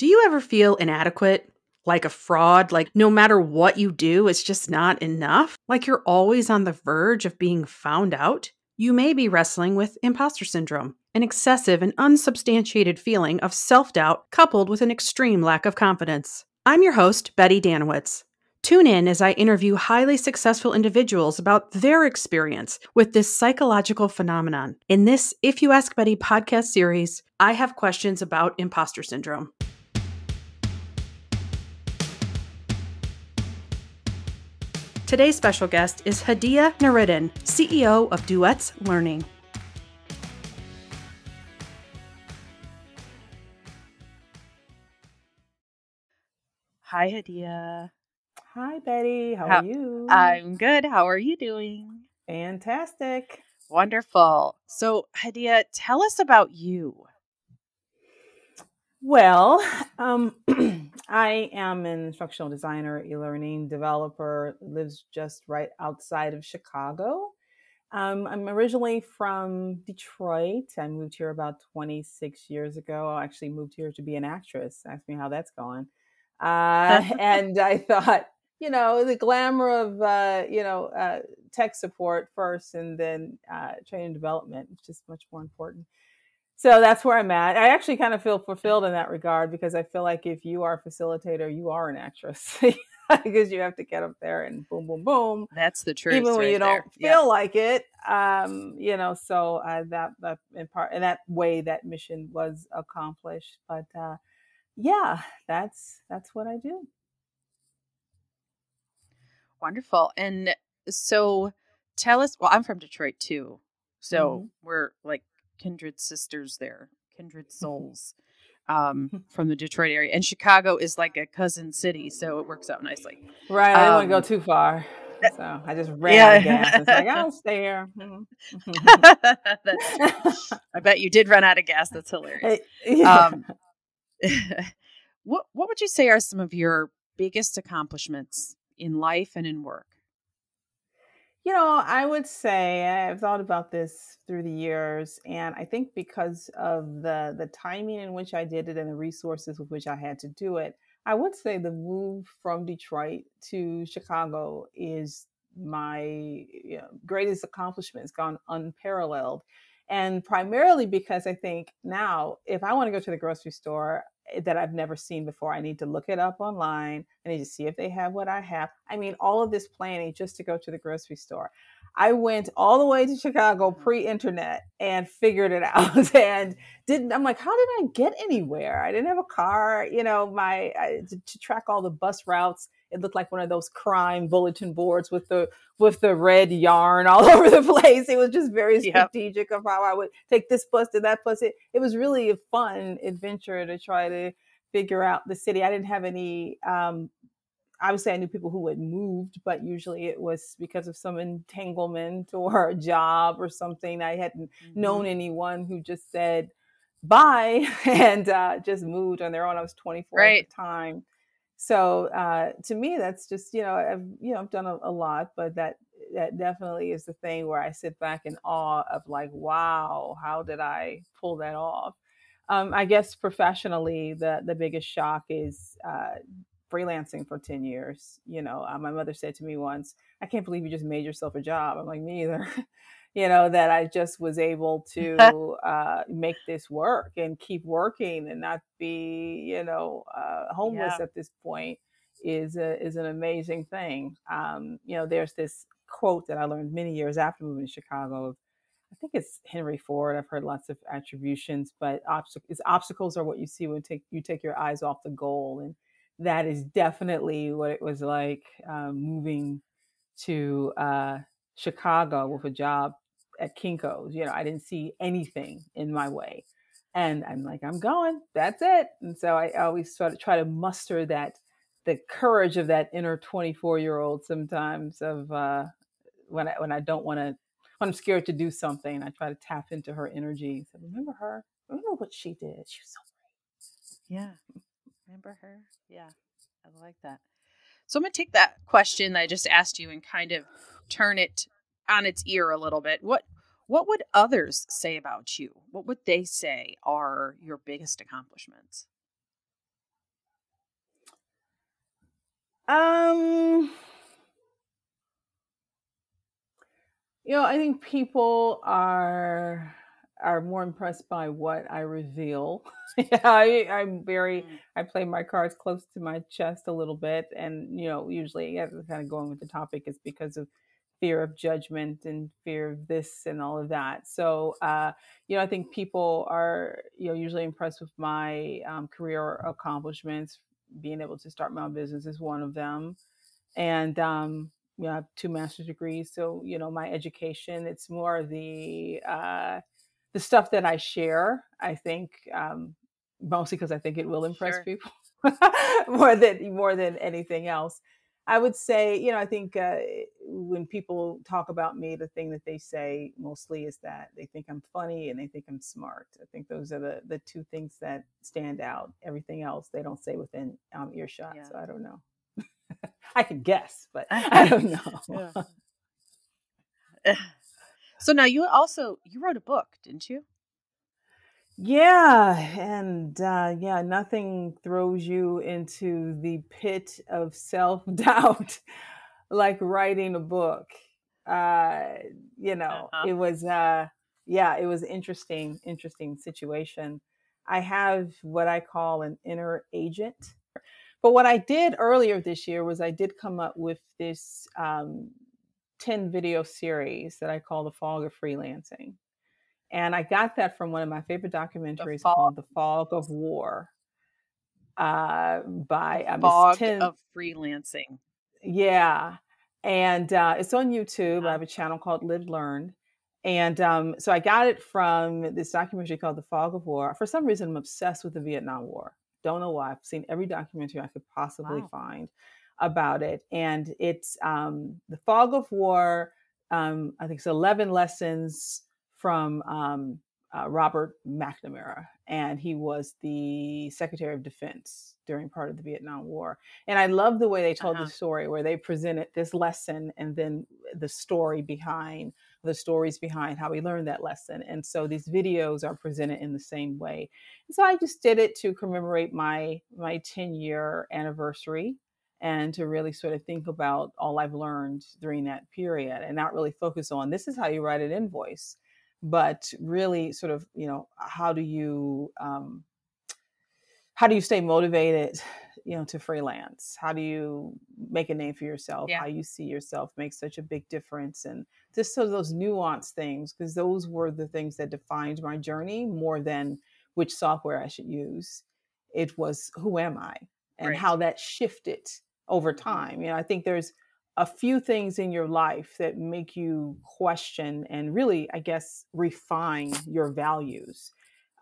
Do you ever feel inadequate? Like a fraud? Like no matter what you do, it's just not enough? Like you're always on the verge of being found out? You may be wrestling with imposter syndrome, an excessive and unsubstantiated feeling of self doubt coupled with an extreme lack of confidence. I'm your host, Betty Danowitz. Tune in as I interview highly successful individuals about their experience with this psychological phenomenon. In this If You Ask Betty podcast series, I have questions about imposter syndrome. Today's special guest is Hadiya Nuriddin, CEO of Duets Learning. Hi, Hadiya. Hi, Betty. How, How are you? I'm good. How are you doing? Fantastic. Wonderful. So, Hadiya, tell us about you. Well, um, I am an instructional designer, e-learning developer, lives just right outside of Chicago. Um, I'm originally from Detroit. I moved here about 26 years ago. I actually moved here to be an actress. Ask me how that's going. Uh, and I thought, you know, the glamour of, uh, you know, uh, tech support first and then uh, training development, which is much more important so that's where I'm at. I actually kind of feel fulfilled in that regard because I feel like if you are a facilitator, you are an actress because you have to get up there and boom, boom, boom. That's the truth. Even when right you don't feel like it, um, you know. So uh, that that in part in that way that mission was accomplished. But uh, yeah, that's that's what I do. Wonderful. And so tell us. Well, I'm from Detroit too, so mm-hmm. we're like kindred sisters there, kindred souls um, from the Detroit area. And Chicago is like a cousin city, so it works out nicely. Right. I didn't want to go um, too far. So I just ran yeah. out of gas. It's like, I'll stay here. I bet you did run out of gas. That's hilarious. Yeah. Um, what What would you say are some of your biggest accomplishments in life and in work? You know, I would say I've thought about this through the years, and I think because of the the timing in which I did it and the resources with which I had to do it, I would say the move from Detroit to Chicago is my you know, greatest accomplishment. It's gone unparalleled, and primarily because I think now if I want to go to the grocery store, that I've never seen before. I need to look it up online. I need to see if they have what I have. I mean, all of this planning just to go to the grocery store. I went all the way to Chicago mm-hmm. pre-internet and figured it out and didn't I'm like how did I get anywhere? I didn't have a car, you know, my I, to, to, track all the bus routes. It looked like one of those crime bulletin boards with the with the red yarn all over the place. It was just very strategic yep. of how I would take this bus to that bus. It it was really a fun adventure to try to figure out the city. I didn't have any um, obviously I knew people who had moved, but usually it was because of some entanglement or a job or something. I hadn't mm-hmm. known anyone who just said bye and uh, just moved on their own. I was 24 right. at the time. So uh, to me, that's just you know I've you know I've done a, a lot, but that that definitely is the thing where I sit back in awe of like, wow, how did I pull that off? Um, I guess professionally, the the biggest shock is uh, freelancing for 10 years. You know, uh, my mother said to me once, I can't believe you just made yourself a job. I'm like, me either. you know, that I just was able to uh, make this work and keep working and not be, you know, uh, homeless yeah. at this point is a, is an amazing thing. Um, you know, there's this quote that I learned many years after moving to Chicago of, I think it's Henry Ford. I've heard lots of attributions, but obstacles obstacles are what you see when take you take your eyes off the goal. And that is definitely what it was like um, moving to uh, Chicago with a job at Kinko's. You know, I didn't see anything in my way. And I'm like, I'm going. That's it. And so I always sort of try to muster that, the courage of that inner 24 year old sometimes of uh, when I when I don't want to, when I'm scared to do something, I try to tap into her energy. So remember her. Remember what she did. She was so great. Yeah. Remember her? Yeah, I like that. So I'm going to take that question that I just asked you and kind of turn it on its ear a little bit. What what would others say about you? What would they say are your biggest accomplishments? Um, you know, I think people are are more impressed by what I reveal. yeah, I, I'm very, Mm. I play my cards close to my chest a little bit. And, you know, usually yeah, kind of going with the topic is because of fear of judgment and fear of this and all of that. So, uh, you know, I think people are, you know, usually impressed with my um, career accomplishments. Being able to start my own business is one of them. And, um, you know, I have two master's degrees. So, you know, my education, it's more the, uh, the stuff that I share, I think, um, mostly because I think it will impress Sure. people more than more than anything else. I would say, you know, I think uh, when people talk about me, the thing that they say mostly is that they think I'm funny and they think I'm smart. I think those are the the two things that stand out. Everything else they don't say within um, earshot. Yeah. So I don't know. I could guess, but I don't know. So now you also you wrote a book, didn't you? Yeah, and uh, yeah, nothing throws you into the pit of self doubt like writing a book. Uh, you know, Uh-huh. it was, uh, yeah, it was interesting, interesting situation. I have what I call an inner agent. But what I did earlier this year was I did come up with this um, 10 video series that I call The Fog of Freelancing. And I got that from one of my favorite documentaries Fog- called The Fog of War uh, by um, Fog 10 of freelancing. yeah. And uh, it's on YouTube. I Uh-huh. have a channel called Live Learn. And um, so I got it from this documentary called The Fog of War. For some reason, I'm obsessed with the Vietnam War. Don't know why. I've seen every documentary I could possibly Wow. find about it. And it's um, The Fog of War. Um, I think it's 11 lessons from um, uh, Robert McNamara. And he was the Secretary of Defense during part of the Vietnam War. And I love the way they told Uh-huh. the story, where they presented this lesson and then the story behind the stories behind how we learned that lesson. And so these videos are presented in the same way. And so I just did it to commemorate my my 10 year anniversary and to really sort of think about all I've learned during that period and not really focus on this is how you write an invoice, but really sort of, you know, how do you um, how do you stay motivated you know to freelance? How do you make a name for yourself? Yeah. how you see yourself makes such a big difference and just so those nuanced things because those were the things that defined my journey more than which software i should use. It was who am i? and Right. how that shifted over time. You know i think there's a few things in your life that make you question and really i guess refine your values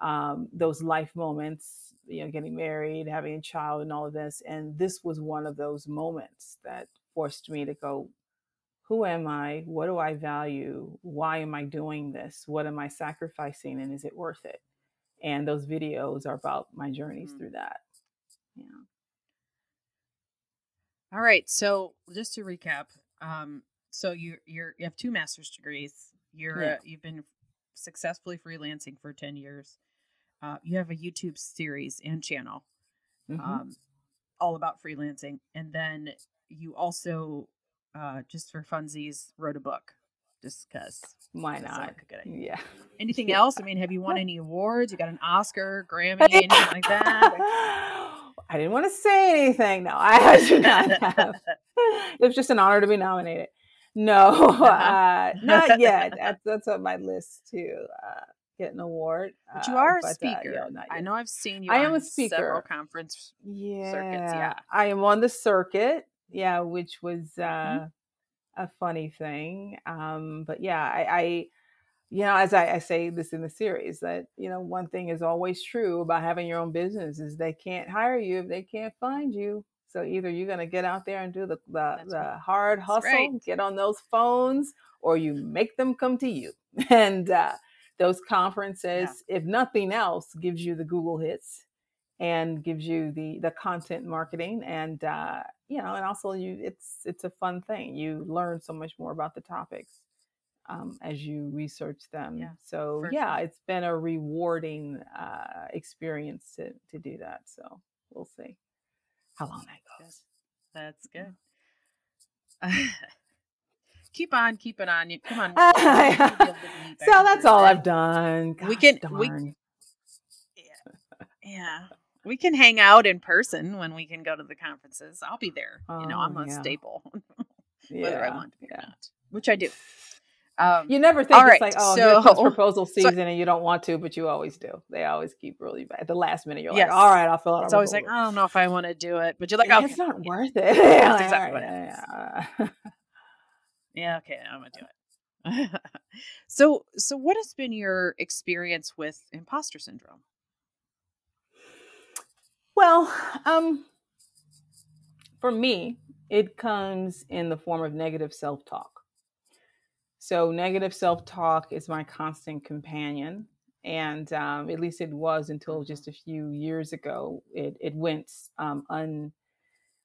um, those life moments, you know, getting married, having a child, and all of this. And this was one of those moments that forced me to go, who am I? What do I value? Why am I doing this? What am I sacrificing? And is it worth it? And those videos are about my journeys Mhm. through that. Yeah. All right. So just to recap, um, so you you're you have two master's degrees. You're Yeah. uh, you've been successfully freelancing for ten years. Uh, you have a YouTube series and channel, Mhm. um, all about freelancing, and then you also, uh, just for funsies, wrote a book. Just because. Why not? like a good idea. Yeah. Anything Yeah. else? I mean, have you won any awards? You got an Oscar, Grammy, anything like that? I didn't want to say anything. No, I do not have. It was just an honor to be nominated. No, uh, not yet. That's, that's on my list to uh, get an award. But you uh, are a but, uh, speaker. yeah, I know I've seen you. I am on a speaker. Several conference. Yeah, circuits. yeah. I am on the circuit. Yeah, which was uh, Mhm. a funny thing. Um, but yeah, I, I you know, as I, I say this in the series, that you know, one thing is always true about having your own business is they can't hire you if they can't find you. So either you're going to get out there and do the the, the right. hard That's hustle, right. get on those phones, or you make them come to you. And uh, those conferences, if nothing else, gives you the Google hits and gives you the the content marketing and uh, you know and also you it's it's a fun thing you learn so much more about the topics um, as you research them Yeah, so yeah sure. it's been a rewarding uh, experience to to do that so we'll see how long that goes That's good. keep on keeping on. You come on. so that's all I've done. Gosh, we can darn. we yeah, yeah. We can hang out in person when we can go to the conferences. I'll be there. Oh, you know, I'm a yeah. staple, whether I want to be or not, which I do. Um, You never think it's right, like, oh, here comes proposal so- season, and you don't want to, but you always do. They always keep really bad. At the last minute, you're Yes. like, all right, I'll fill out. it's always like. I don't know if I want to do it, but you're like, Yeah, okay, it's not worth it. yeah, like, exactly right, happens. yeah. yeah, okay, I'm gonna do it. so, so what has been your experience with imposter syndrome? Well, um, for me, it comes in the form of negative self talk. So, negative self talk is my constant companion. And um, at least it was until just a few years ago. It, it went um, un,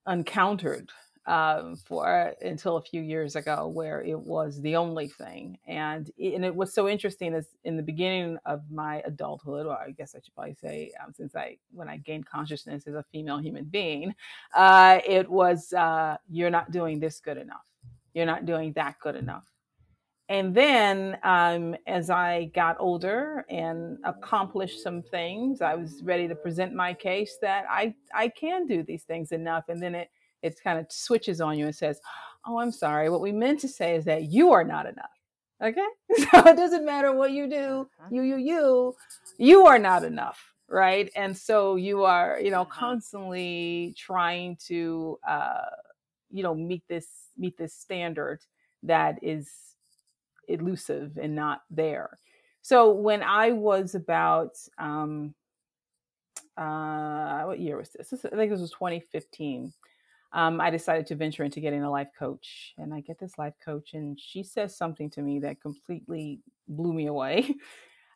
uncountered um, for until a few years ago, where it was the only thing. And it, and it was so interesting as in the beginning of my adulthood, or I guess I should probably say, um, since I when I gained consciousness as a female human being, uh, it was uh, you're not doing this good enough, you're not doing that good enough. And then, um, as I got older and accomplished some things, I was ready to present my case that I I can do these things enough. And then it it kind of switches on you and says, "Oh, I'm sorry. What we meant to say is that you are not enough." Okay, so it doesn't matter what you do, Uh-huh. you you you, you are not enough, right? And so you are, you know, Uh-huh. constantly trying to, uh, you know, meet this meet this standard that is elusive and not there. So when I was about, um, uh, what year was this? this I think this was 2015 um, I decided to venture into getting a life coach. And I get this life coach, and she says something to me that completely blew me away.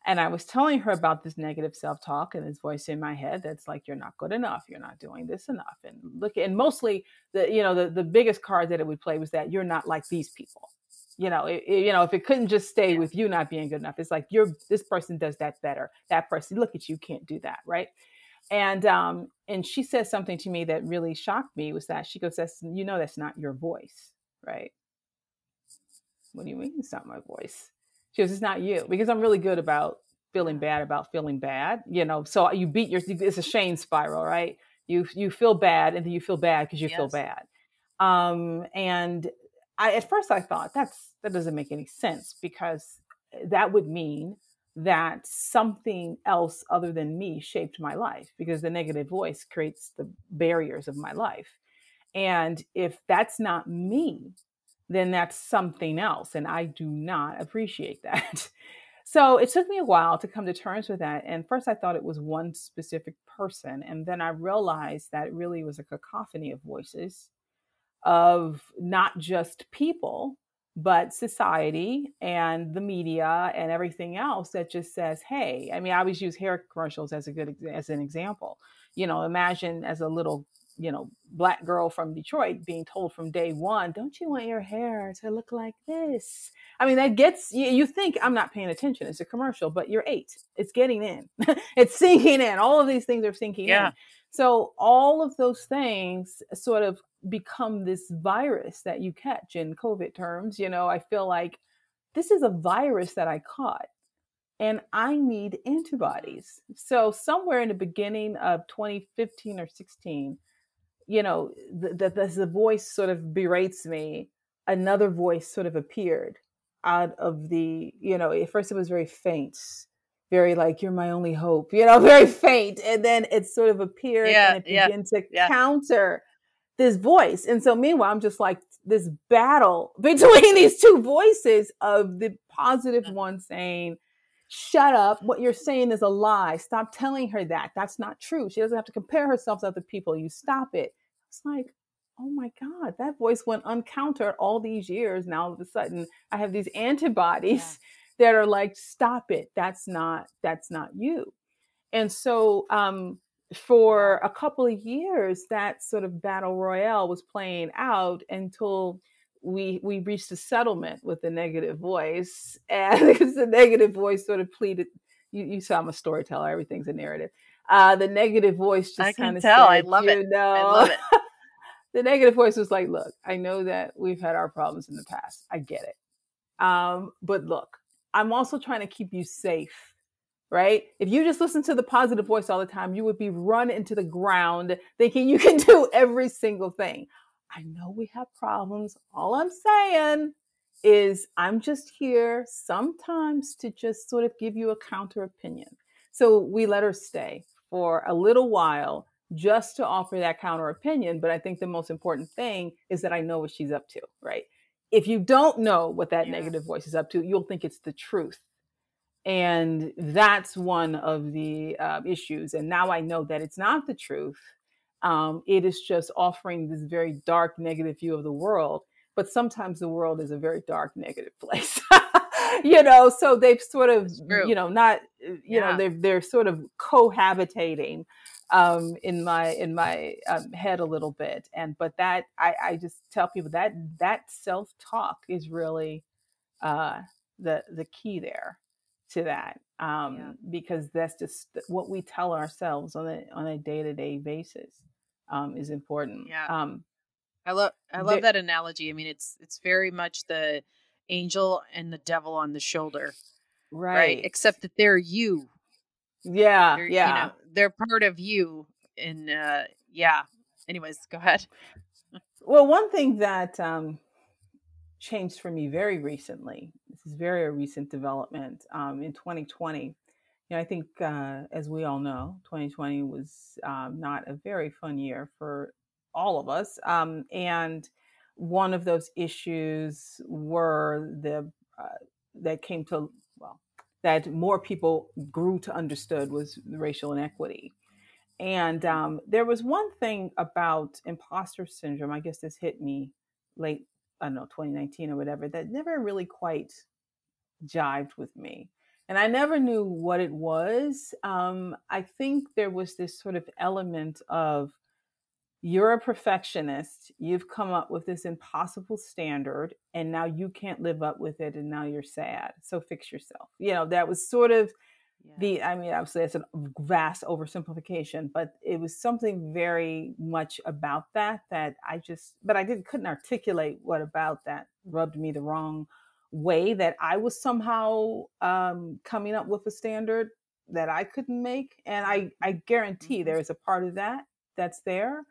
And I was telling her about this negative self talk and this voice in my head that's like, you're not good enough. You're not doing this enough. And look, and mostly the, you know, the, the biggest card that it would play was that you're not like these people. You know, it, it- you know, if it couldn't just stay Yeah. with you not being good enough, it's like you're this person does that better. That person, look at you, can't do that, right? and um and she says something to me that really shocked me was that she goes that's you know that's not your voice right what do you mean it's not my voice she goes it's not you because i'm really good about feeling bad about feeling bad you know so you beat your it's a shame spiral right you you feel bad and then you feel bad because you feel bad um and i at first i thought that's that doesn't make any sense because eh, that would mean that something else other than me shaped my life because the negative voice creates the barriers of my life. And if that's not me, then that's something else. And I do not appreciate that. So it took me a while to come to terms with that. And first, I thought it was one specific person. And then I realized that it really was a cacophony of voices of not just people, but society and the media and everything else that just says, "Hey." I mean, I always use hair commercials as a good as an example. You know, imagine as a little you know black girl from Detroit being told from day one, "Don't you want your hair to look like this?" I mean, that gets you, you think I'm not paying attention. It's a commercial, but you're eight. It's getting in. it's sinking in. All of these things are sinking Yeah. in. So all of those things sort of become this virus that you catch in COVID terms. You know, I feel like this is a virus that I caught and I need antibodies. So somewhere in the beginning of 2015 or 16, you know, the, the, the, voice sort of berates me. Another voice sort of appeared out of the, you know, at first it was very faint, very like, you're my only hope, you know, very faint. And then it sort of appeared Yeah, and it yeah, began to yeah. counter this voice. And so meanwhile, I'm just like this battle between these two voices of the Mhm. one saying, shut up. What you're saying is a lie. Stop telling her that. That's not true. She doesn't have to compare herself to other people. You stop it. It's like, oh my God, that voice went uncountered all these years. Now all of a sudden I have these antibodies that are like, stop it. That's not, that's not you. And so um for a couple of years, that sort of battle royale was playing out until we we reached a settlement with the negative voice, and because the negative voice sort of pleaded, you, you saw I'm a storyteller, everything's a narrative. Uh, the negative voice just kind of tell. said, I love it. Know, I love it. the negative voice was like, look, I know that we've had our problems in the past. I get it. Um, but look, I'm also trying to keep you safe, right? If you just listen to the positive voice all the time, you would be run into the ground thinking you can do every single thing. I know we have problems. All I'm saying is I'm just here sometimes to just sort of give you a counter opinion. So we let her stay for a little while just to offer that counter opinion. But I think the most important thing is that I know what she's up to, right? If you don't know what that yeah. negative voice is up to, you'll think it's the truth. And that's one of the uh, issues. And now I know that it's not the truth. Um, it is just offering this very dark, negative view of the world. But sometimes the world is a very dark, negative place. you know, so they've sort of, you know, not, uh, you yeah. know, they're they're sort of cohabitating um, in my in my um, head a little bit. And but that I, I just tell people that that self talk is really uh, the the key there to that um, yeah. because that's just what we tell ourselves on a on a day to day basis um, is important. Yeah. Um, I love I love that analogy. I mean, it's it's very much the angel and the devil on the shoulder, right? right? Except that they're you. Yeah, they're, yeah. You know, they're part of you, and uh, yeah. Anyways, go ahead. well, one thing that um, changed for me very recently. This is very a recent development um, in 2020. You know, I think, uh, as we all know, 2020 was um, not a very fun year for all of us. Um, and one of those issues were the uh, that came to well that more people grew to understood was racial inequity. And um, there was one thing about imposter syndrome. I guess this hit me late, I don't know, 2019 or whatever, that never really quite jived with me. And I never knew what it was. Um, I think there was this sort of element of you're a perfectionist. You've come up with this impossible standard, and now you can't live up with it, and now you're sad. So fix yourself. You know, that was sort of. The, I mean, obviously, it's a vast oversimplification, but it was something very much about that that I just, but I didn't, couldn't articulate what about that rubbed me the wrong way that I was somehow um, coming up with a standard that I couldn't make. And I, I guarantee mm-hmm. there is a part of that that's there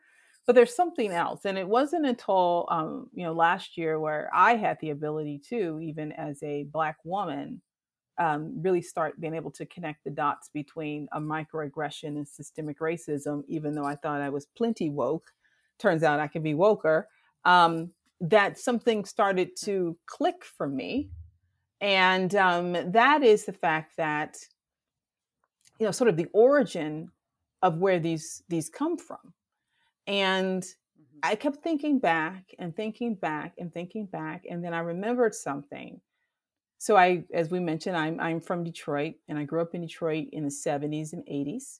but there's something else and it wasn't until um, you know last year where i had the ability to even as a black woman um, really start being able to connect the dots between a microaggression and systemic racism even though i thought i was plenty woke turns out i can be woker um, that something started to click for me and um, that is the fact that you know sort of the origin of where these these come from and mm-hmm. I kept thinking back and thinking back and thinking back. And then I remembered something. So I, as we mentioned, I'm, I'm from Detroit and I grew up in Detroit in the 70s and 80s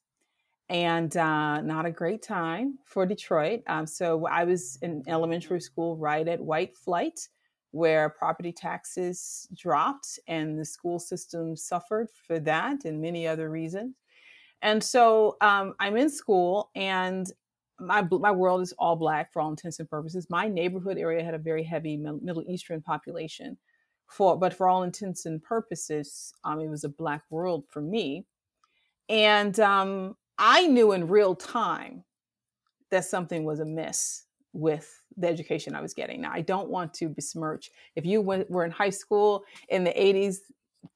and uh, not a great time for Detroit. Um, so I was in elementary school right at White Flight, where property taxes dropped and the school system suffered for that and many other reasons. And so um, I'm in school and my my world is all black for all intents and purposes. My neighborhood area had a very heavy Middle Eastern population, for but for all intents and purposes, um, it was a black world for me, and um, I knew in real time that something was amiss with the education I was getting. Now, I don't want to besmirch. If you went, were in high school in the '80s,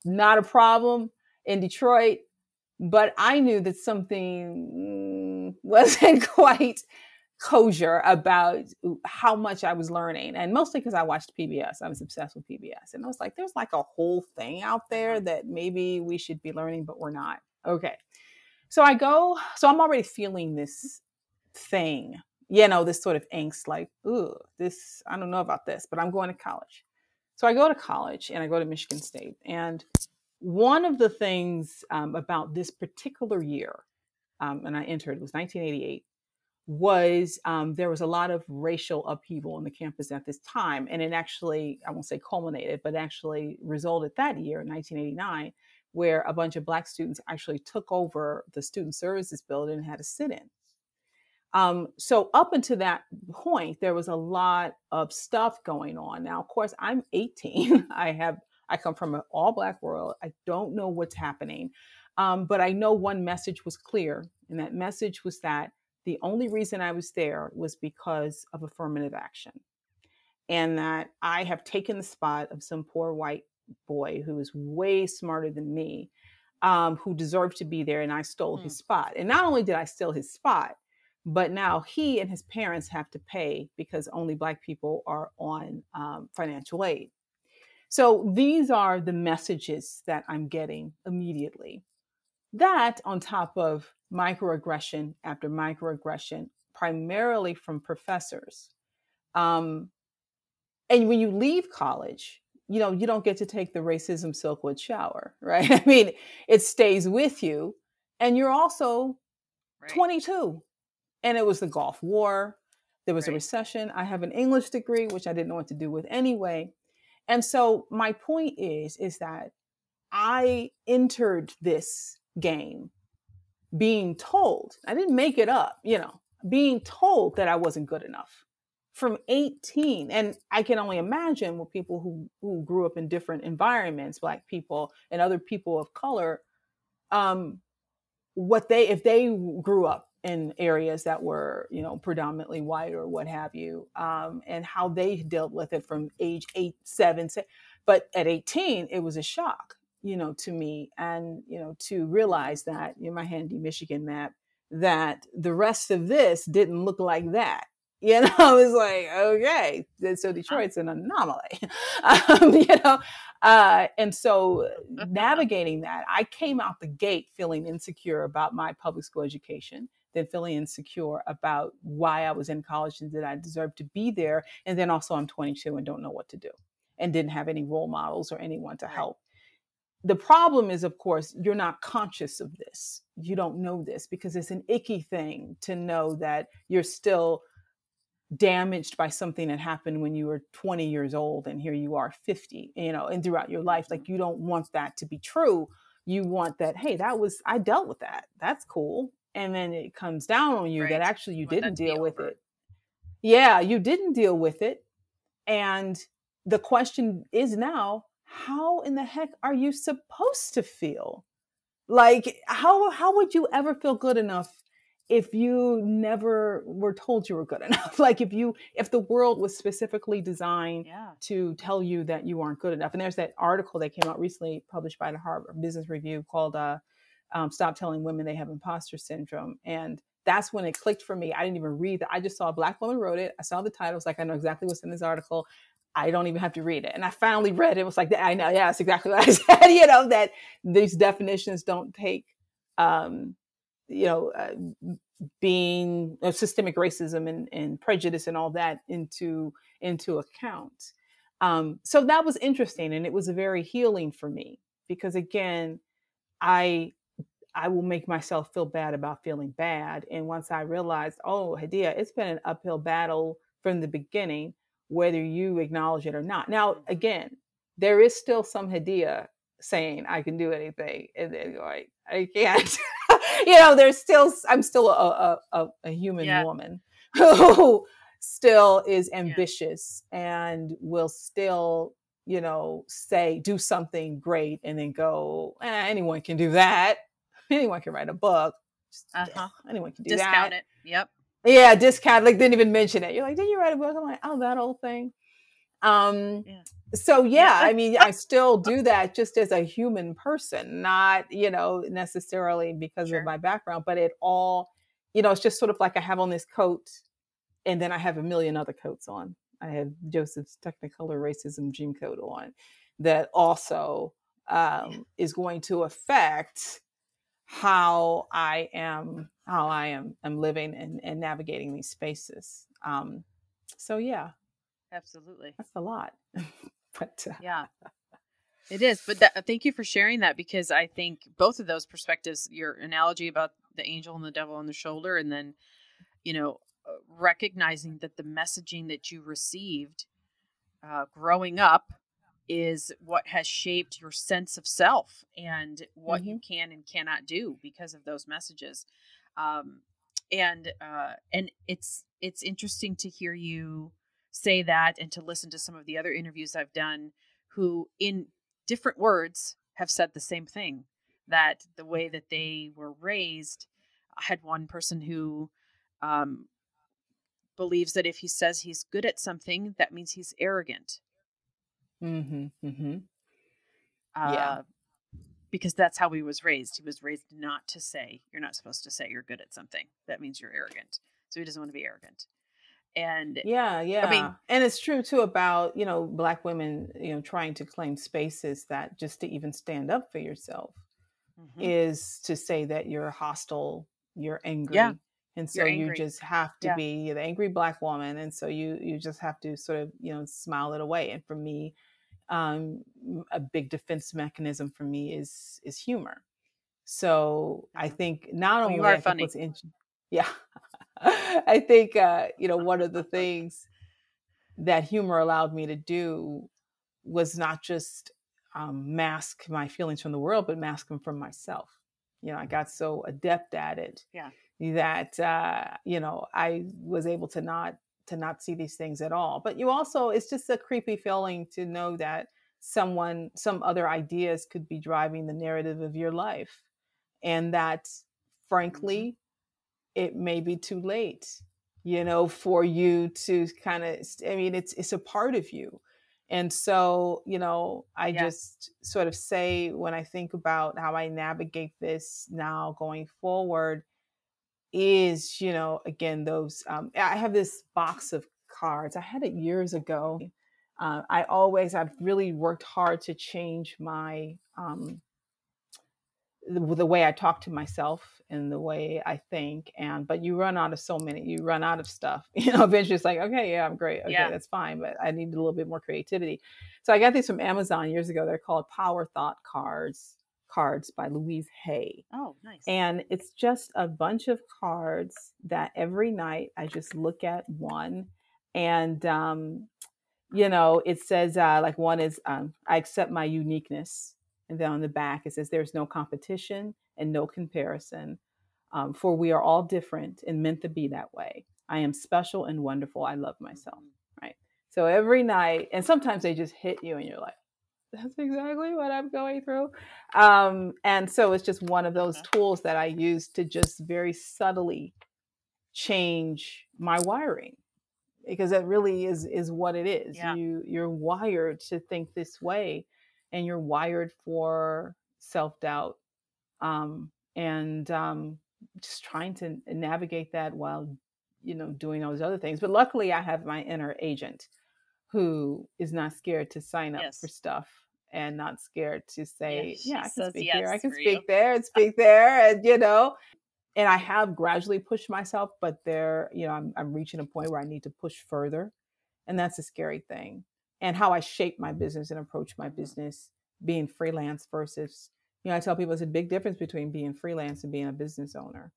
not a problem in Detroit, but I knew that something wasn't quite kosher about how much I was learning. And mostly because I watched PBS. I was obsessed with PBS. And I was like, there's like a whole thing out there uh-huh. that maybe we should be learning, but we're not. Okay. So I go, so I'm already feeling this thing, you know, this sort of angst, like, ooh, this, I don't know about this, but I'm going to college. So I go to college and I go to Michigan State. And one of the things um, about this particular year um, and I entered, it was 1988, was um, there was a lot of racial upheaval on the campus at this time. And it actually, I won't say culminated, but actually resulted that year, in 1989, where a bunch of Black students actually took over the Student Services building and had a sit in. Um, so up until that point, there was a lot of stuff going on. Now, of course, I'm 18. I have I come from an all black world. I don't know what's happening, um, but I know one message was clear, and that message was that the only reason I was there was because of affirmative action, and that I have taken the spot of some poor white boy who is way smarter than me, um, who deserved to be there, and I stole mm. his spot. And not only did I steal his spot, but now he and his parents have to pay because only black people are on um, financial aid so these are the messages that i'm getting immediately that on top of microaggression after microaggression primarily from professors um, and when you leave college you know you don't get to take the racism silkwood shower right i mean it stays with you and you're also right. 22 and it was the Gulf War. There was right. a recession. I have an English degree, which I didn't know what to do with anyway. And so my point is, is that I entered this game being told, I didn't make it up, you know, being told that I wasn't good enough from 18. And I can only imagine what people who, who grew up in different environments, black people and other people of color, um, what they, if they grew up in areas that were you know predominantly white or what have you um, and how they dealt with it from age eight seven six. but at 18 it was a shock you know to me and you know to realize that in my handy michigan map that the rest of this didn't look like that you know, I was like, okay, so Detroit's an anomaly, um, you know, uh, and so navigating that, I came out the gate feeling insecure about my public school education then feeling insecure about why I was in college and did I deserve to be there. And then also I'm 22 and don't know what to do and didn't have any role models or anyone to help. The problem is, of course, you're not conscious of this. You don't know this because it's an icky thing to know that you're still damaged by something that happened when you were 20 years old and here you are 50 you know and throughout your life like you don't want that to be true you want that hey that was i dealt with that that's cool and then it comes down on you right. that actually you didn't deal with it. Yeah, you didn't deal with it. And the question is now, how in the heck are you supposed to feel? Like how how would you ever feel good enough if you never were told you were good enough? like if you if the world was specifically designed yeah. to tell you that you aren't good enough. And there's that article that came out recently published by the Harvard Business Review called uh um, stop telling women they have imposter syndrome. And that's when it clicked for me. I didn't even read that. I just saw a black woman wrote it. I saw the title. was like, I know exactly what's in this article. I don't even have to read it. And I finally read it. It was like, I know, yeah, that's exactly what I said. you know, that these definitions don't take, um, you know, uh, being uh, systemic racism and, and, prejudice and all that into into account. Um, so that was interesting, and it was very healing for me because again, I I will make myself feel bad about feeling bad. And once I realized, oh, Hadiya, it's been an uphill battle from the beginning, whether you acknowledge it or not. Now, again, there is still some Hadiya saying I can do anything, and then like I can't. you know, there's still I'm still a a, a human yeah. woman who still is ambitious yeah. and will still you know say do something great and then go eh, anyone can do that anyone can write a book. uh-huh. Anyone can do that. discount that. it. Yep. Yeah, discount. Like didn't even mention it. You're like, did you write a book? I'm like, oh, that old thing. Um. Yeah. So yeah, I mean, I still do that just as a human person, not you know necessarily because sure. of my background, but it all, you know, it's just sort of like I have on this coat, and then I have a million other coats on. I have Joseph's Technicolor Racism dream coat on, that also um, is going to affect how I am how I am am living and, and navigating these spaces. Um, so yeah, absolutely, that's a lot. but uh, yeah, it is. But that, thank you for sharing that because I think both of those perspectives, your analogy about the angel and the devil on the shoulder, and then you know uh, recognizing that the messaging that you received uh, growing up is what has shaped your sense of self and what mm-hmm. you can and cannot do because of those messages. Um, and uh and it's it's interesting to hear you say that and to listen to some of the other interviews I've done who in different words have said the same thing that the way that they were raised I had one person who um believes that if he says he's good at something that means he's arrogant Mhm. Mhm. uh Yeah. because that's how he was raised he was raised not to say you're not supposed to say you're good at something that means you're arrogant so he doesn't want to be arrogant and Yeah, yeah. I mean- and it's true too about, you know, black women, you know, trying to claim spaces that just to even stand up for yourself Mhm. is to say that you're hostile, you're angry. Yeah. And so you just have to Yeah. be the angry black woman. And so you you just have to sort of, you know, smile it away. And for me, um, a big defense mechanism for me is is humor. So I Mhm. think not only you are I funny. in, yeah, I think uh, you know one of the things that humor allowed me to do was not just um, mask my feelings from the world, but mask them from myself. You know, I got so adept at it Yeah. that uh, you know I was able to not to not see these things at all. But you also, it's just a creepy feeling to know that someone, some other ideas could be driving the narrative of your life, and that, mm-hmm. frankly, it may be too late you know for you to kind of i mean it's it's a part of you and so you know i Yeah. just sort of say when i think about how i navigate this now going forward is you know again those um, i have this box of cards i had it years ago uh, i always i've really worked hard to change my um, the, the way I talk to myself and the way I think. And but you run out of so many, you run out of stuff. You know, eventually it's like, okay, yeah, I'm great. Okay, Yeah. that's fine, but I need a little bit more creativity. So I got these from Amazon years ago. They're called Power Thought cards, cards by Louise Hay. Oh, nice. And it's just a bunch of cards that every night I just look at one. And, um, you know, it says, uh, like, one is, um, I accept my uniqueness. And then on the back, it says, there's no competition and no comparison, um, for we are all different and meant to be that way. I am special and wonderful. I love myself. Right. So every night, and sometimes they just hit you and you're like, that's exactly what I'm going through. Um, and so it's just one of those tools that I use to just very subtly change my wiring because that really is is what it is. Yeah. You you're wired to think this way and you're wired for self-doubt. Um, and um, just trying to navigate that while you know doing all those other things. But luckily I have my inner agent who is not scared to sign up for stuff and not scared to say, she yeah, I can speak here, I can for you. speak there and speak there, and you know, and I have gradually pushed myself, but there, you know, I'm I'm reaching a point where I need to push further, and that's a scary thing. And how I shape my business and approach my business, being freelance versus, you know, I tell people it's a big difference between being freelance and being a business owner.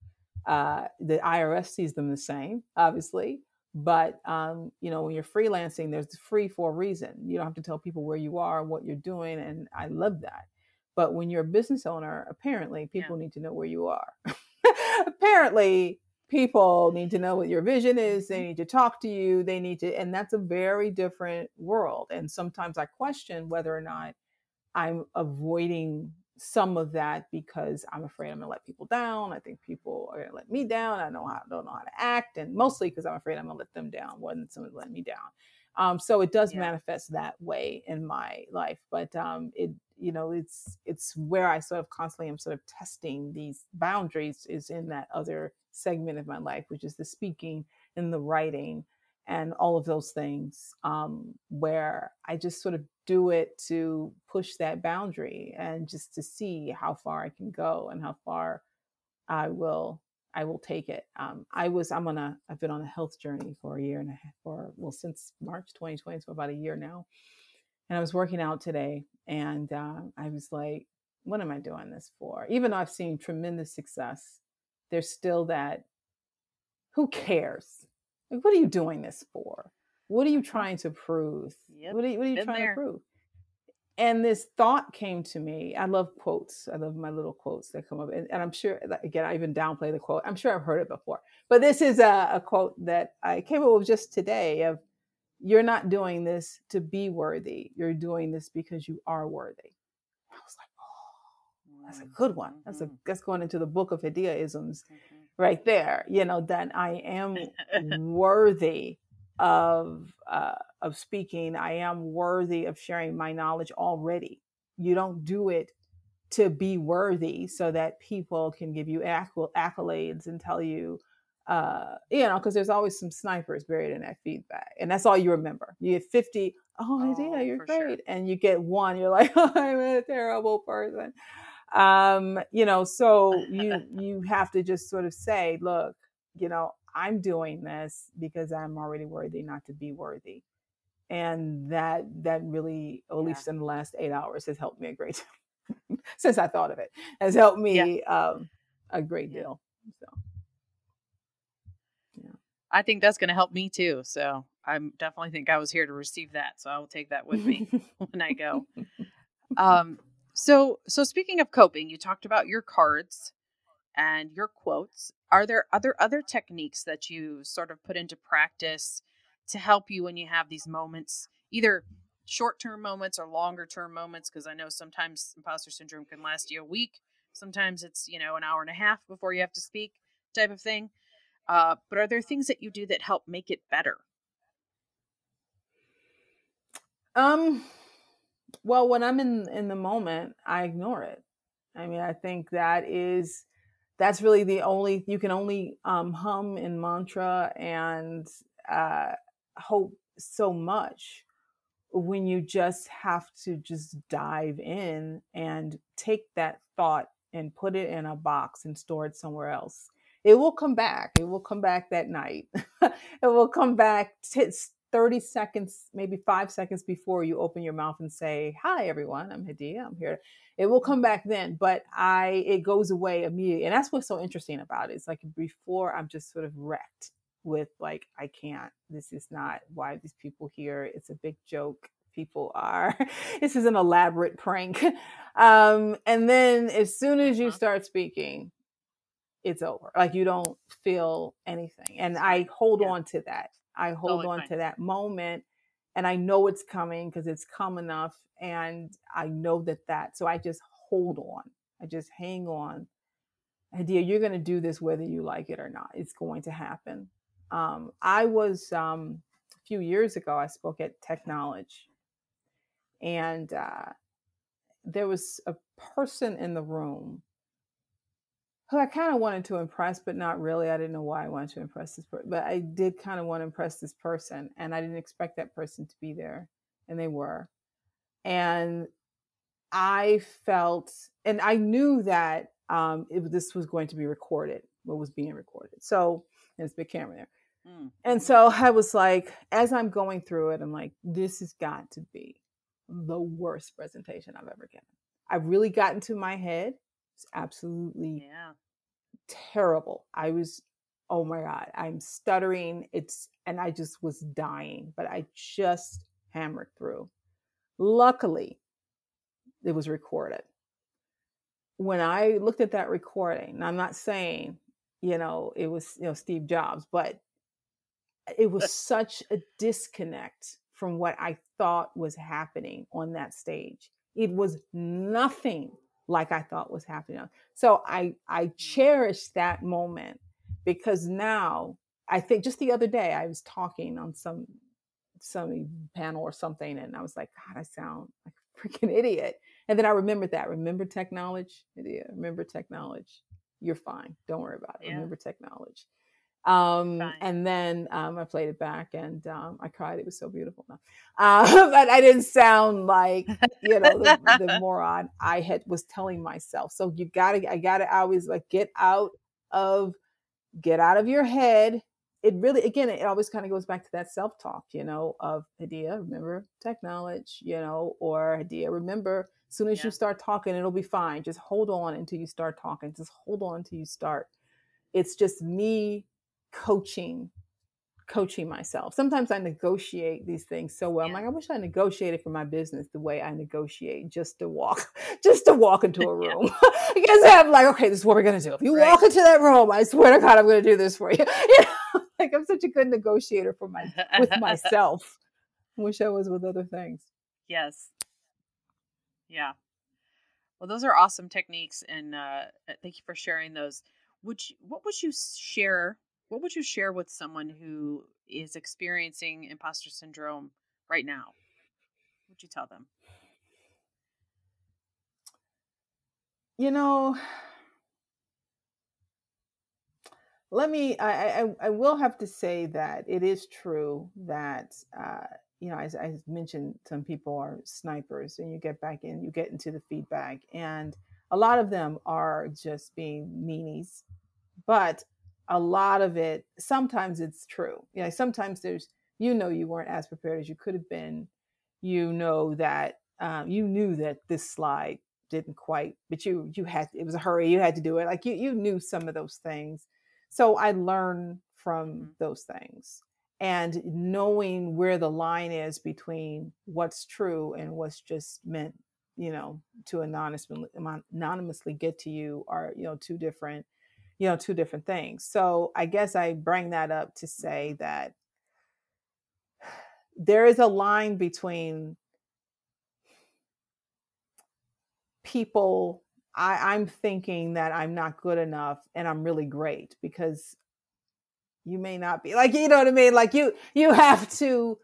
Uh, the IRS sees them the same, obviously, but um, you know, when you're freelancing, there's free for a reason. You don't have to tell people where you are, and what you're doing, and I love that. But when you're a business owner, apparently people need to know where you are. apparently, people need to know what your vision is. They need to talk to you. They need to, and that's a very different world. And sometimes I question whether or not I'm avoiding some of that because I'm afraid I'm gonna let people down. I think people are gonna let me down. I know how don't know how to act, and mostly because I'm afraid I'm gonna let them down more than someone let me down. Um, so it does Yeah. manifest that way in my life, but um, it you know it's it's where I sort of constantly am sort of testing these boundaries is in that other segment of my life, which is the speaking and the writing and all of those things um, where I just sort of do it to push that boundary and just to see how far I can go and how far I will I will take it. Um, I was I'm on a I've been on a health journey for a year and a half for well since March 2020 so about a year now, and I was working out today and uh, I was like, what am I doing this for? Even though I've seen tremendous success, there's still that who cares? Like, what are you doing this for? What are you trying to prove? Yep, What are you, what are you been trying there. to prove? and this thought came to me. I love quotes. I love my little quotes that come up. And, and I'm sure, again, I even downplay the quote. I'm sure I've heard it before. But this is a, a quote that I came up with just today of, you're not doing this to be worthy. You're doing this because you are worthy. I was like, oh, that's a good one. That's a mm-hmm. that's going into the book of Hadiya mm-hmm. right there. You know, that I am worthy of uh, of speaking. I am worthy of sharing my knowledge already. You don't do it to be worthy so that people can give you accolades and tell you, uh, you know, because there's always some snipers buried in that feedback, and that's all you remember. You get fifty. Oh, oh yeah, you're great, sure. and you get one. You're like, oh, I'm a terrible person. Um, you know, so you you have to just sort of say, look, you know, I'm doing this because I'm already worthy not to be worthy. And that that really, at least in the last eight hours, has helped me a great since I thought of it, has helped me yeah. um, a great yeah. deal. So yeah. I think that's gonna help me too. So I definitely think I was here to receive that. So I will take that with me when I go. Um so so speaking of coping, you talked about your cards and your quotes are there other other techniques that you sort of put into practice to help you when you have these moments either short term moments or longer term moments? Because i know sometimes imposter syndrome can last you a week. Sometimes it's you know an hour and a half before you have to speak type of thing. Uh, but are there things that you do that help make it better? Um well when i'm in in the moment i ignore it. I mean i think that is that's really the only you can only um, hum in mantra and uh, hope so much when you just have to just dive in and take that thought and put it in a box and store it somewhere else. It will come back. It will come back that night. It will come back t- 30 seconds maybe five seconds before you open your mouth and say hi everyone i'm hadiya i'm here it will come back then but i it goes away immediately and that's what's so interesting about it it's like before i'm just sort of wrecked with like i can't this is not why these people here it's a big joke people are this is an elaborate prank um and then as soon as you uh-huh. start speaking it's over like you don't feel anything and i hold yeah. on to that i hold on fine. to that moment and I know it's coming because it's come enough and I know that that so I just hold on. I just hang on. Hadiya, you're going to do this whether you like it or not. It's going to happen. Um, I was um, a few years ago. I spoke at TechKnowledge, and uh, there was a person in the room who I kind of wanted to impress, but not really. I didn't know why I wanted to impress this person, but I did kind of want to impress this person, and I didn't expect that person to be there, and they were. And I felt, and I knew that um, it, this was going to be recorded, what was being recorded. So, and it's big camera there. Mm. And so I was like, as I'm going through it, I'm like, this has got to be the worst presentation I've ever given. I've really got to my head. It's absolutely yeah. Terrible. I was, oh my God, I'm stuttering. It's, and I just was dying, but I just hammered through. Luckily, it was recorded. When I looked at that recording, I'm not saying, you know, it was, you know, Steve Jobs, but it was such a disconnect from what I thought was happening on that stage. It was nothing like I thought was happening. So I I mm. cherish that moment because now I think just the other day I was talking on some some panel or something and I was like, God, I sound like a freaking idiot. And then I remembered that. Remember techknowledge? Yeah, remember techknowledge. You're fine. Don't worry about it. Yeah. Remember techknowledge. Um, and then um, I played it back and um, I cried. It was so beautiful. No. Uh, but I didn't sound like, you know, the, the, moron I had was telling myself. So you gotta, I gotta always like get out of, get out of your head. It really, again, it always kind of goes back to that self talk, you know, of Hadiya, remember techknowledge, you know, or Hadiya, remember, as soon as yeah. you start talking, it'll be fine. Just hold on until you start talking. Just hold on until you start. It's just me coaching coaching myself. Sometimes I negotiate these things so well. Yeah. I'm like, I wish I negotiated for my business the way I negotiate just to walk, just to walk into a room. because I'm like, okay, this is what we're gonna do. If you Right. walk into that room, I swear to God, I'm gonna do this for you. you know, like I'm such a good negotiator for my with myself. Wish I was with other things. yes. Yeah. Well, those are awesome techniques, and uh, thank you for sharing those. Would you, what would you share? What would you share with someone who is experiencing imposter syndrome right now? What would you tell them? You know, let me I, I i will have to say that it is true that uh you know as i mentioned some people are snipers and you get back in you get into the feedback and a lot of them are just being meanies but a lot of it sometimes it's true you know sometimes there's you know you weren't as prepared as you could have been you know that um, you knew that this slide didn't quite but you you had it was a hurry you had to do it like you you knew some of those things so I learn from Mhm. those things and knowing where the line is between what's true and what's just meant, you know, to anonymously anonymously get to you are, you know, two different, you know, two different things. So I guess I bring that up to say that there is a line between people I, I'm thinking that I'm not good enough and I'm really great because you may not be like you know what I mean? Like you you have to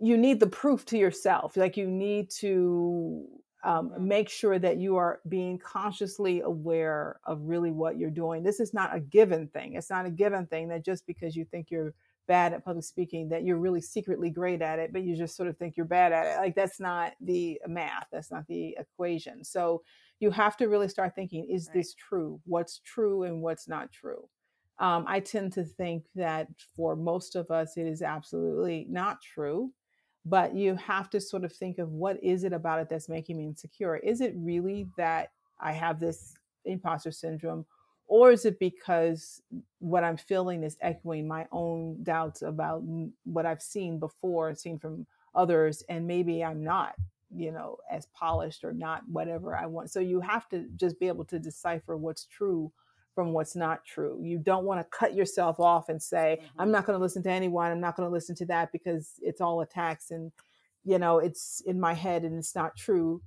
you need the proof to yourself. Like you need to um, make sure that you are being consciously aware of really what you're doing. This is not a given thing. It's not a given thing that just because you think you're bad at public speaking that you're really secretly great at it, but you just sort of think you're bad at it. Like that's not the math. That's not the equation. So you have to really start thinking: Is Right. this true? What's true and what's not true? Um, I tend to think that for most of us, it is absolutely not true but you have to sort of think of what is it about it that's making me insecure? Is it really that i have this imposter syndrome or is it because what i'm feeling is echoing my own doubts about what i've seen before seen from others and maybe i'm not you know as polished or not whatever i want? So you have to just be able to decipher what's true from what's not true. You don't want to cut yourself off and say Mhm. i'm not going to listen to anyone i'm not going to listen to that because it's all attacks and you know it's in my head and it's not true.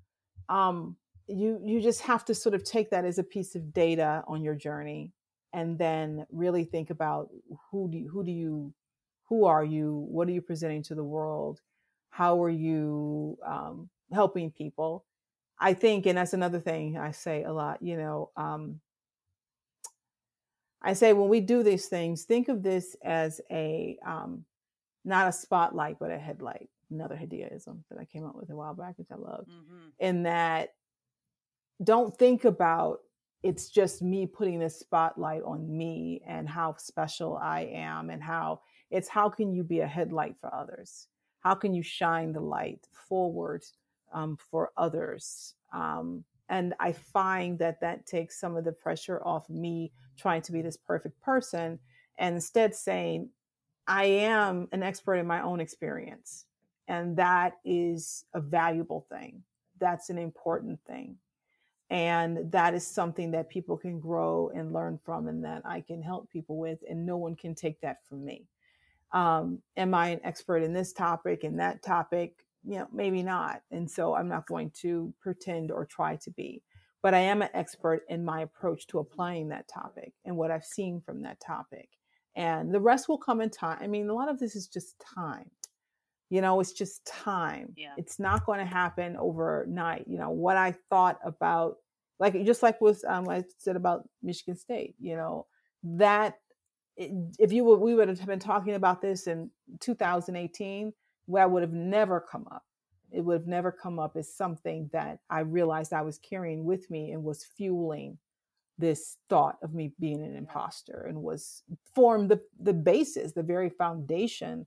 Um you you just have to sort of take that as a piece of data on your journey and then really think about who do you, who do you who are you? What are you presenting to the world? How are you um, helping people? I think and that's another thing i say a lot you know um, i say when we do these things think of this as a um, not a spotlight but a headlight another hadiyaism that i came up with a while back which i love Mhm. in that don't think about it's just me putting this spotlight on me and how special I am and how it's how can you be a headlight for others? How can you shine the light forward um, for others? Um, and I find that that takes some of the pressure off me trying to be this perfect person and instead saying, I am an expert in my own experience. And that is a valuable thing. That's an important thing. And that is something that people can grow and learn from and that i can help people with and no one can take that from me. Um, am i an expert in this topic and that topic? You know maybe not. And so i'm not going to pretend or try to be but i am an expert in my approach to applying that topic and what i've seen from that topic and the rest will come in time i mean a lot of this is just time you know it's just time Yeah. it's not going to happen overnight you know what i thought about like just like with um i said about michigan state you know that if you would we would have been talking about this in 2018 where i would have never come up it would have never come up as something that i realized i was carrying with me and was fueling this thought of me being an imposter and was formed the the basis the very foundation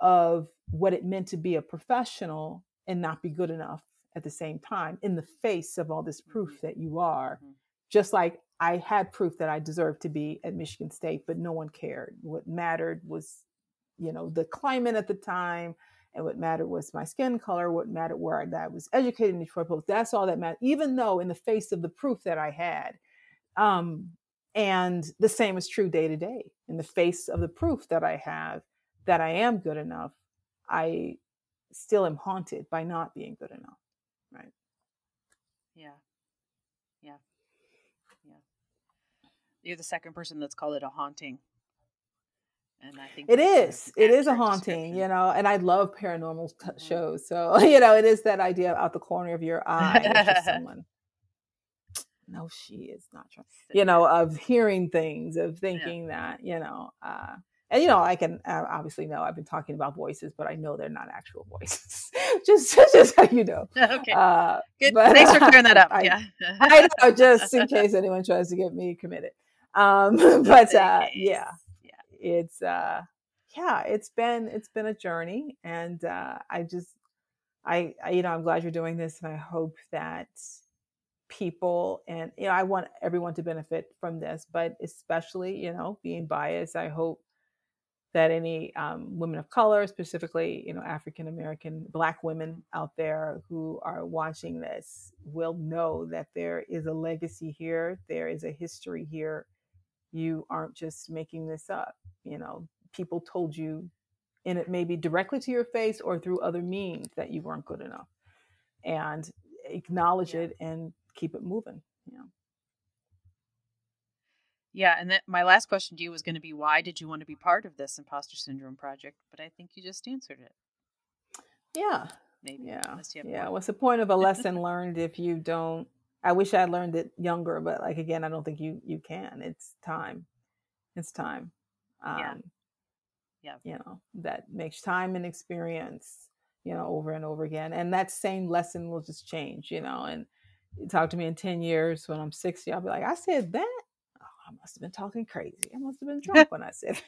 of what it meant to be a professional and not be good enough at the same time in the face of all this proof that you are. Mhm. just like i had proof that i deserved to be at michigan state but no one cared. What mattered was you know the climate at the time and what mattered was my skin color what mattered where I, that I was educated in Detroit Post. That's all that mattered, even though in the face of the proof that I had. Um, and the same is true day to day. In the face of the proof that I have that I am good enough, I still am haunted by not being good enough. Right. Yeah. Yeah. Yeah. You're the second person that's called it a haunting and I think it is. It is a haunting, you know. And I love paranormal t- mm-hmm. shows, so you know, it is that idea out the corner of your eye, someone. No, she is not trying. You know, of hearing things, of thinking yeah. that, you know, uh, and you know, I can uh, obviously know I've been talking about voices, but I know they're not actual voices. just, just how you know. Okay. Uh, Good. But, Thanks for clearing that up. I, yeah. I know, just in case anyone tries to get me committed. Um, but uh, yeah, it's uh yeah it's been it's been a journey and uh i just I, I you know i'm glad you're doing this and i hope that people and you know i want everyone to benefit from this but especially you know being biased i hope that any um, women of color specifically you know african american black women out there who are watching this will know that there is a legacy here there is a history here you aren't just making this up you know? People told you and it may be directly to your face or through other means that you weren't good enough and acknowledge yeah. it and keep it moving you know? Yeah and that my last question to you was going to be why did you want to be part of this imposter syndrome project? But i think you just answered it. Yeah. Maybe. Yeah. Yeah what's the point of a lesson learned if you don't I wish I learned it younger, but like again, I don't think you you can. It's time. It's time. Um, yeah. Yeah. You know that makes time and experience. You know, over and over again, and that same lesson will just change. You know, and talk to me in ten years when I'm sixty, I'll be like, I said that. Oh, I must have been talking crazy. I must have been drunk when I said.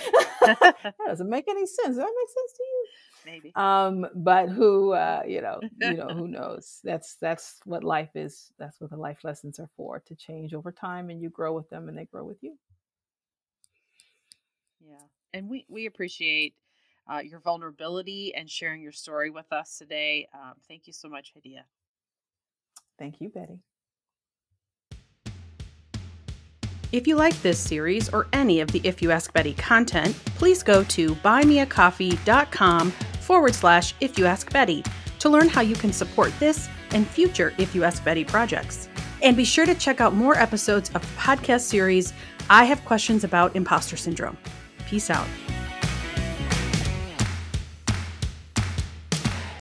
that doesn't make any sense. Does that make sense to you? Maybe. Um, but who, uh, you know, you know, who knows? That's that's what life is. That's what the life lessons are for to change over time, and you grow with them, and they grow with you. Yeah, and we we appreciate uh, your vulnerability and sharing your story with us today. Um, thank you so much, Hadiya. Thank you, Betty. If you like this series or any of the If You Ask Betty content, please go to buymeacoffee.com forward slash If You Ask Betty to learn how you can support this and future If You Ask Betty projects. And be sure to check out more episodes of the podcast series I Have Questions About Imposter Syndrome. Peace out.